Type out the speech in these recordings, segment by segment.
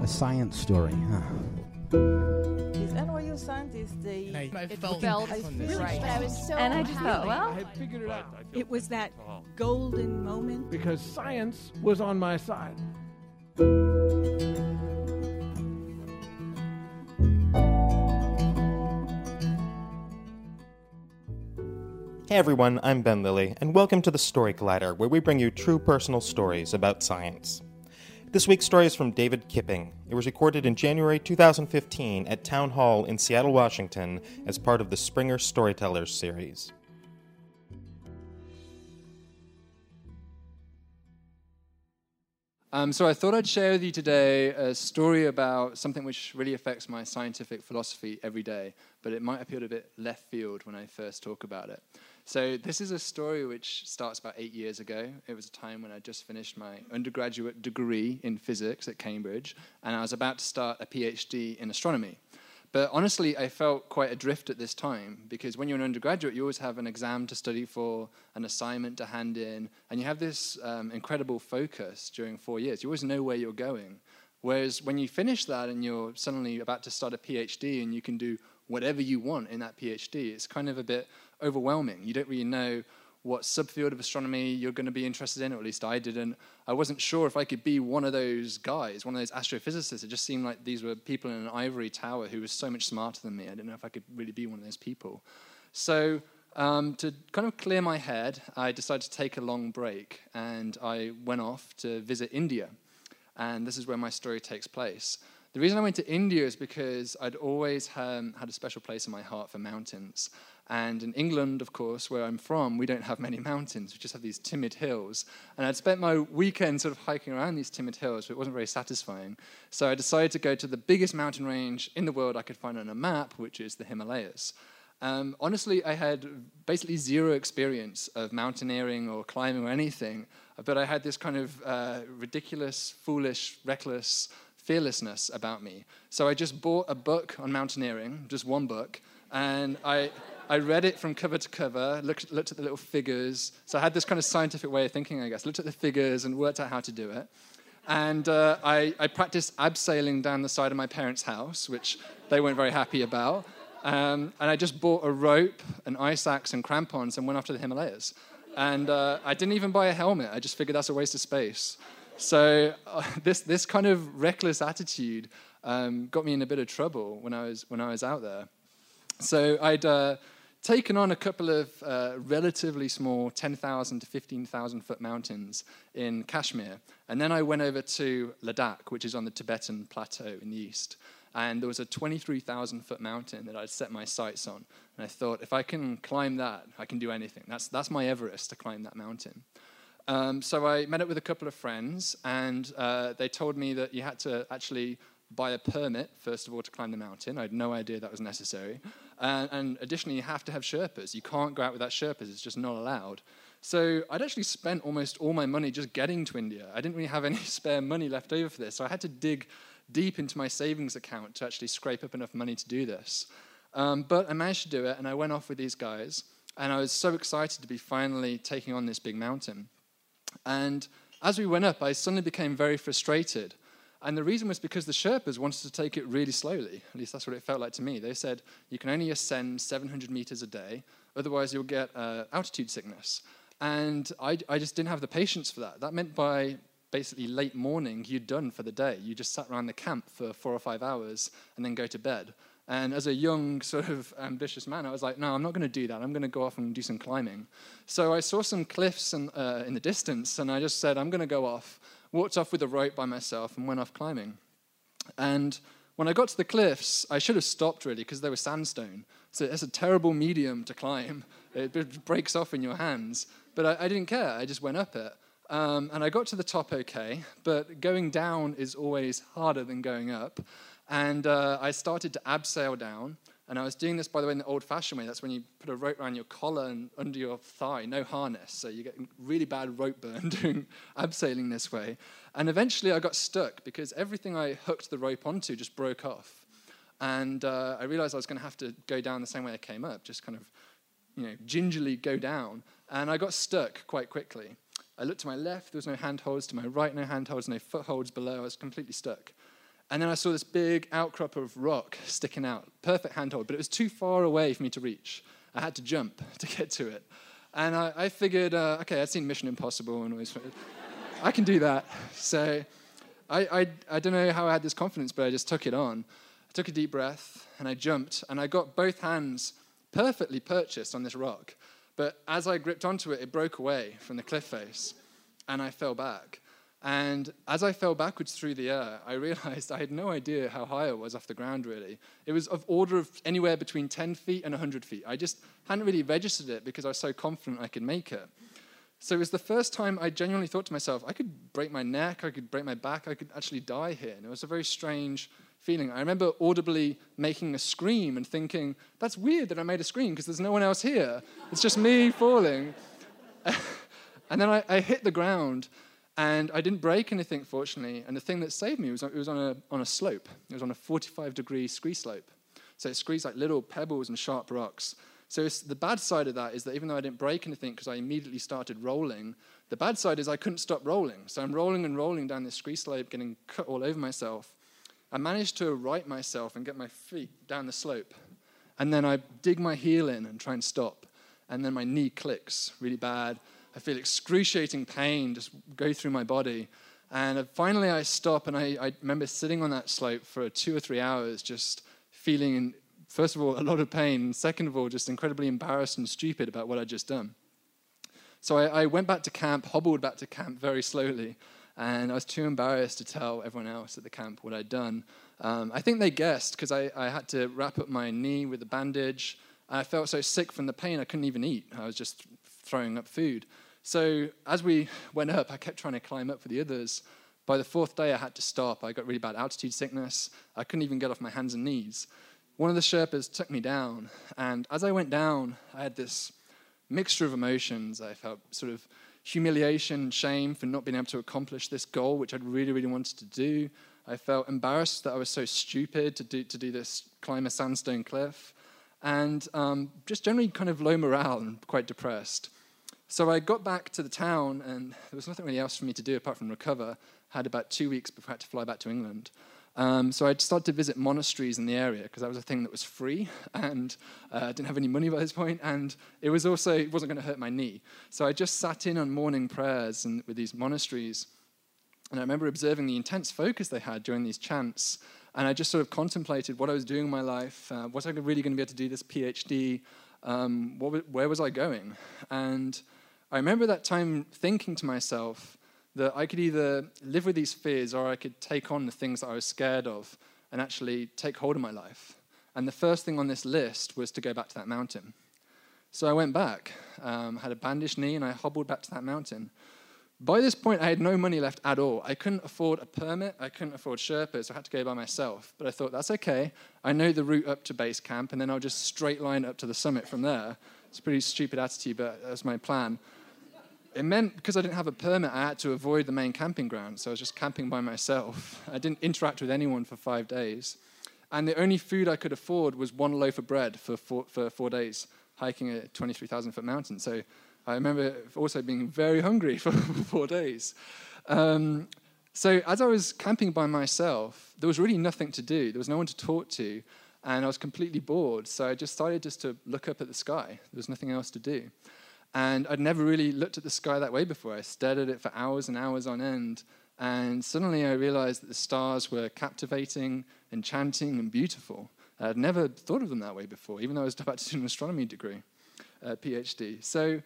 A science story, huh? These NYU scientists, they I, I it felt, felt on this. right. I was so and I just thought, well, I had figured it out It was that golden moment. because science was on my side. Hey everyone, I'm Ben Lillie, and welcome to the Story Collider, where we bring you true personal stories about science. This week's story is from David Kipping. It was recorded in January 2015 at Town Hall in Seattle, Washington, as part of the Springer Storytellers series. Um, so I thought I'd share with you today a story about something which really affects my scientific philosophy every day, but it might appear a bit left field when I first talk about it. So this is a story which starts about eight years ago. It was a time when I just finished my undergraduate degree in physics at Cambridge, and I was about to start a PhD in astronomy. But honestly, I felt quite adrift at this time because when you're an undergraduate, you always have an exam to study for, an assignment to hand in, and you have this um, incredible focus during four years. You always know where you're going. Whereas when you finish that and you're suddenly about to start a PhD and you can do whatever you want in that PhD, it's kind of a bit overwhelming. You don't really know what subfield of astronomy you're going to be interested in, or at least I didn't. I wasn't sure if I could be one of those guys, one of those astrophysicists. It just seemed like these were people in an ivory tower who was so much smarter than me. I didn't know if I could really be one of those people. So, um, to kind of clear my head, I decided to take a long break and I went off to visit India. And this is where my story takes place. The reason I went to India is because I'd always um, had a special place in my heart for mountains. And in England, of course, where I'm from, we don't have many mountains. We just have these timid hills. And I'd spent my weekend sort of hiking around these timid hills, but it wasn't very satisfying. So I decided to go to the biggest mountain range in the world I could find on a map, which is the Himalayas. Um, honestly, I had basically zero experience of mountaineering or climbing or anything, but I had this kind of uh, ridiculous, foolish, reckless fearlessness about me. So I just bought a book on mountaineering, just one book, and I, I read it from cover to cover, looked, looked at the little figures. So I had this kind of scientific way of thinking, I guess, looked at the figures and worked out how to do it. And uh, I, I practiced abseiling down the side of my parents' house, which they weren't very happy about. Um, and I just bought a rope, an ice axe, and crampons and went off to the Himalayas. And uh, I didn't even buy a helmet. I just figured that's a waste of space. So uh, this, this kind of reckless attitude um, got me in a bit of trouble when I was, when I was out there. So I'd uh, taken on a couple of uh, relatively small 10,000 to 15,000 foot mountains in Kashmir. And then I went over to Ladakh, which is on the Tibetan plateau in the east. And there was a 23,000 foot mountain that I'd set my sights on. And I thought, if I can climb that, I can do anything. That's, that's my Everest to climb that mountain. Um, so I met up with a couple of friends, and uh, they told me that you had to actually buy a permit, first of all, to climb the mountain. I had no idea that was necessary. And, and additionally, you have to have Sherpas. You can't go out without Sherpas, it's just not allowed. So I'd actually spent almost all my money just getting to India. I didn't really have any spare money left over for this, so I had to dig deep into my savings account to actually scrape up enough money to do this. Um, but I managed to do it, and I went off with these guys, and I was so excited to be finally taking on this big mountain. And as we went up, I suddenly became very frustrated. And the reason was because the Sherpas wanted to take it really slowly. At least that's what it felt like to me. They said, you can only ascend 700 meters a day, otherwise, you'll get uh, altitude sickness. And I, I just didn't have the patience for that. That meant by basically late morning, you're done for the day. You just sat around the camp for four or five hours and then go to bed. And as a young, sort of ambitious man, I was like, no, I'm not going to do that. I'm going to go off and do some climbing. So I saw some cliffs in, uh, in the distance, and I just said, I'm going to go off. Walked off with a rope by myself and went off climbing. And when I got to the cliffs, I should have stopped really because they were sandstone. So it's a terrible medium to climb. It breaks off in your hands. But I, I didn't care. I just went up it. Um, and I got to the top okay, but going down is always harder than going up. And uh, I started to abseil down. And I was doing this, by the way, in the old fashioned way. That's when you put a rope around your collar and under your thigh, no harness. So you get really bad rope burn doing abseiling this way. And eventually I got stuck because everything I hooked the rope onto just broke off. And uh, I realized I was going to have to go down the same way I came up, just kind of, you know, gingerly go down. And I got stuck quite quickly. I looked to my left, there was no handholds. To my right, no handholds, no footholds below. I was completely stuck. And then I saw this big outcrop of rock sticking out, perfect handhold, but it was too far away for me to reach. I had to jump to get to it. And I, I figured, uh, okay, I'd seen Mission Impossible and always, I can do that. So I, I, I don't know how I had this confidence, but I just took it on. I took a deep breath and I jumped and I got both hands perfectly purchased on this rock. But as I gripped onto it, it broke away from the cliff face and I fell back. And as I fell backwards through the air, I realized I had no idea how high I was off the ground, really. It was of order of anywhere between 10 feet and 100 feet. I just hadn't really registered it because I was so confident I could make it. So it was the first time I genuinely thought to myself, I could break my neck, I could break my back, I could actually die here. And it was a very strange feeling. I remember audibly making a scream and thinking, that's weird that I made a scream because there's no one else here. It's just me falling. and then I, I hit the ground and I didn't break anything, fortunately. And the thing that saved me was it was on a, on a slope. It was on a 45 degree scree slope. So it screes like little pebbles and sharp rocks. So the bad side of that is that even though I didn't break anything because I immediately started rolling, the bad side is I couldn't stop rolling. So I'm rolling and rolling down this scree slope, getting cut all over myself. I managed to right myself and get my feet down the slope. And then I dig my heel in and try and stop. And then my knee clicks really bad. I feel excruciating pain just go through my body. And finally, I stop, and I, I remember sitting on that slope for two or three hours, just feeling, first of all, a lot of pain, and second of all, just incredibly embarrassed and stupid about what I'd just done. So I, I went back to camp, hobbled back to camp very slowly, and I was too embarrassed to tell everyone else at the camp what I'd done. Um, I think they guessed because I, I, had to wrap up my knee with a bandage. I felt so sick from the pain I couldn't even eat. I was just throwing up food. So as we went up, I kept trying to climb up for the others. By the fourth day, I had to stop. I got really bad altitude sickness. I couldn't even get off my hands and knees. One of the Sherpas took me down, and as I went down, I had this mixture of emotions. I felt sort of humiliation, shame for not being able to accomplish this goal, which I'd really, really wanted to do. I felt embarrassed that I was so stupid to do, to do this, climb a sandstone cliff, and um, just generally kind of low morale and quite depressed. So I got back to the town, and there was nothing really else for me to do apart from recover. I had about two weeks before I had to fly back to England. Um, so I started to visit monasteries in the area because that was a thing that was free, and uh, I didn't have any money by this point, and it was also it wasn't going to hurt my knee. So I just sat in on morning prayers and with these monasteries, and I remember observing the intense focus they had during these chants, and I just sort of contemplated what I was doing in my life. Uh, was I really going to be able to do this PhD? Um, what, where was I going? And I remember that time thinking to myself that I could either live with these fears or I could take on the things that I was scared of and actually take hold of my life. And the first thing on this list was to go back to that mountain. So I went back, um, had a bandaged knee, and I hobbled back to that mountain. By this point, I had no money left at all. I couldn't afford a permit, I couldn't afford Sherpas, so I had to go by myself. But I thought, that's okay. I know the route up to base camp, and then I'll just straight line up to the summit from there. It's a pretty stupid attitude, but that was my plan it meant because I didn't have a permit, I had to avoid the main camping ground. So I was just camping by myself. I didn't interact with anyone for five days. And the only food I could afford was one loaf of bread for four, for four days, hiking a 23,000 foot mountain. So I remember also being very hungry for four days. Um, so as I was camping by myself, there was really nothing to do. There was no one to talk to. And I was completely bored. So I just started just to look up at the sky. There was nothing else to do. And I'd never really looked at the sky that way before. I stared at it for hours and hours on end. And suddenly I realized that the stars were captivating, enchanting, and beautiful. I'd never thought of them that way before, even though I was about to do an astronomy degree, uh, PhD. So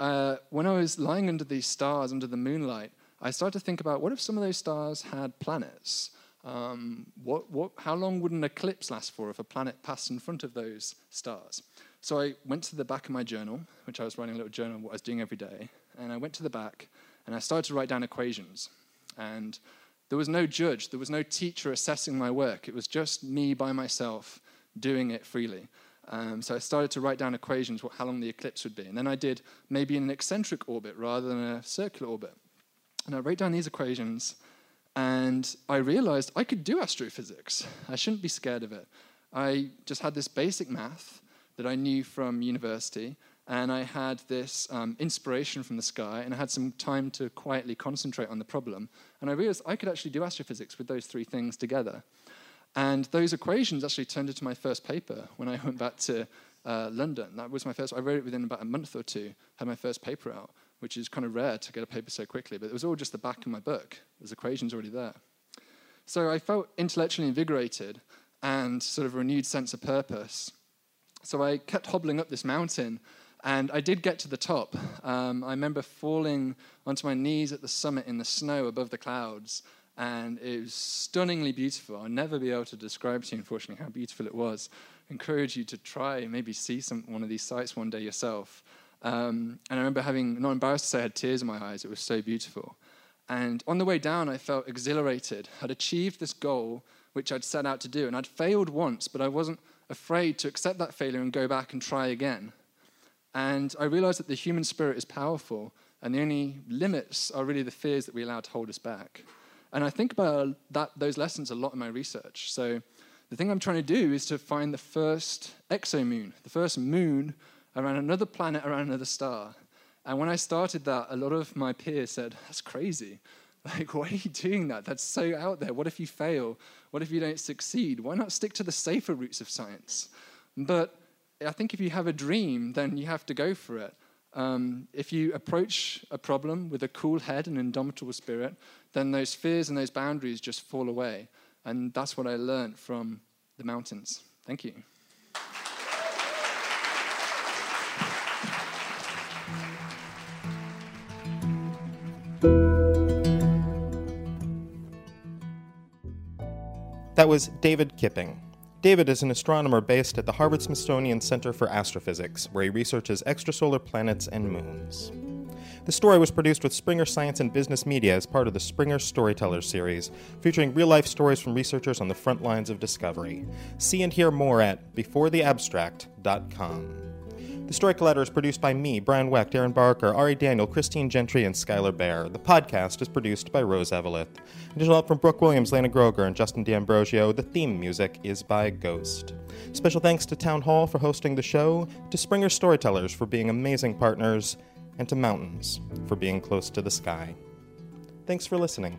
uh, when I was lying under these stars, under the moonlight, I started to think about what if some of those stars had planets? Um, what, what, how long would an eclipse last for if a planet passed in front of those stars? So I went to the back of my journal, which I was writing a little journal of what I was doing every day, and I went to the back and I started to write down equations. And there was no judge, there was no teacher assessing my work. It was just me by myself doing it freely. Um, so I started to write down equations, what, how long the eclipse would be. And then I did maybe in an eccentric orbit rather than a circular orbit. And I wrote down these equations, and I realized I could do astrophysics. I shouldn't be scared of it. I just had this basic math that I knew from university, and I had this um, inspiration from the sky, and I had some time to quietly concentrate on the problem. And I realized I could actually do astrophysics with those three things together. And those equations actually turned into my first paper when I went back to uh, London. That was my first, I wrote it within about a month or two, had my first paper out, which is kind of rare to get a paper so quickly, but it was all just the back of my book. Those equations already there. So I felt intellectually invigorated and sort of a renewed sense of purpose. So I kept hobbling up this mountain, and I did get to the top. Um, I remember falling onto my knees at the summit in the snow above the clouds, and it was stunningly beautiful. I'll never be able to describe to you, unfortunately, how beautiful it was. I encourage you to try and maybe see some, one of these sites one day yourself. Um, and I remember having, not embarrassed to say, I had tears in my eyes. It was so beautiful. And on the way down, I felt exhilarated. I'd achieved this goal which I'd set out to do, and I'd failed once, but I wasn't afraid to accept that failure and go back and try again. And I realized that the human spirit is powerful, and the only limits are really the fears that we allow to hold us back. And I think about that, those lessons a lot in my research. So the thing I'm trying to do is to find the first exomoon, the first moon around another planet, around another star. And when I started that, a lot of my peers said, That's crazy. Like, why are you doing that? That's so out there. What if you fail? What if you don't succeed? Why not stick to the safer routes of science? But I think if you have a dream, then you have to go for it. Um, if you approach a problem with a cool head and indomitable spirit, then those fears and those boundaries just fall away. And that's what I learned from the mountains. Thank you. That was David Kipping. David is an astronomer based at the Harvard Smithsonian Center for Astrophysics, where he researches extrasolar planets and moons. The story was produced with Springer Science and Business Media as part of the Springer Storytellers series, featuring real life stories from researchers on the front lines of discovery. See and hear more at beforetheabstract.com. The Story Collider is produced by me, Brian Wecht, Erin Barker, Ari Daniel, Christine Gentry, and Skylar Bear. The podcast is produced by Rose Eveleth. Additional help from Brooke Williams, Lana Groger, and Justin D'Ambrosio. The theme music is by Ghost. Special thanks to Town Hall for hosting the show, to Springer Storytellers for being amazing partners, and to Mountains for being close to the sky. Thanks for listening.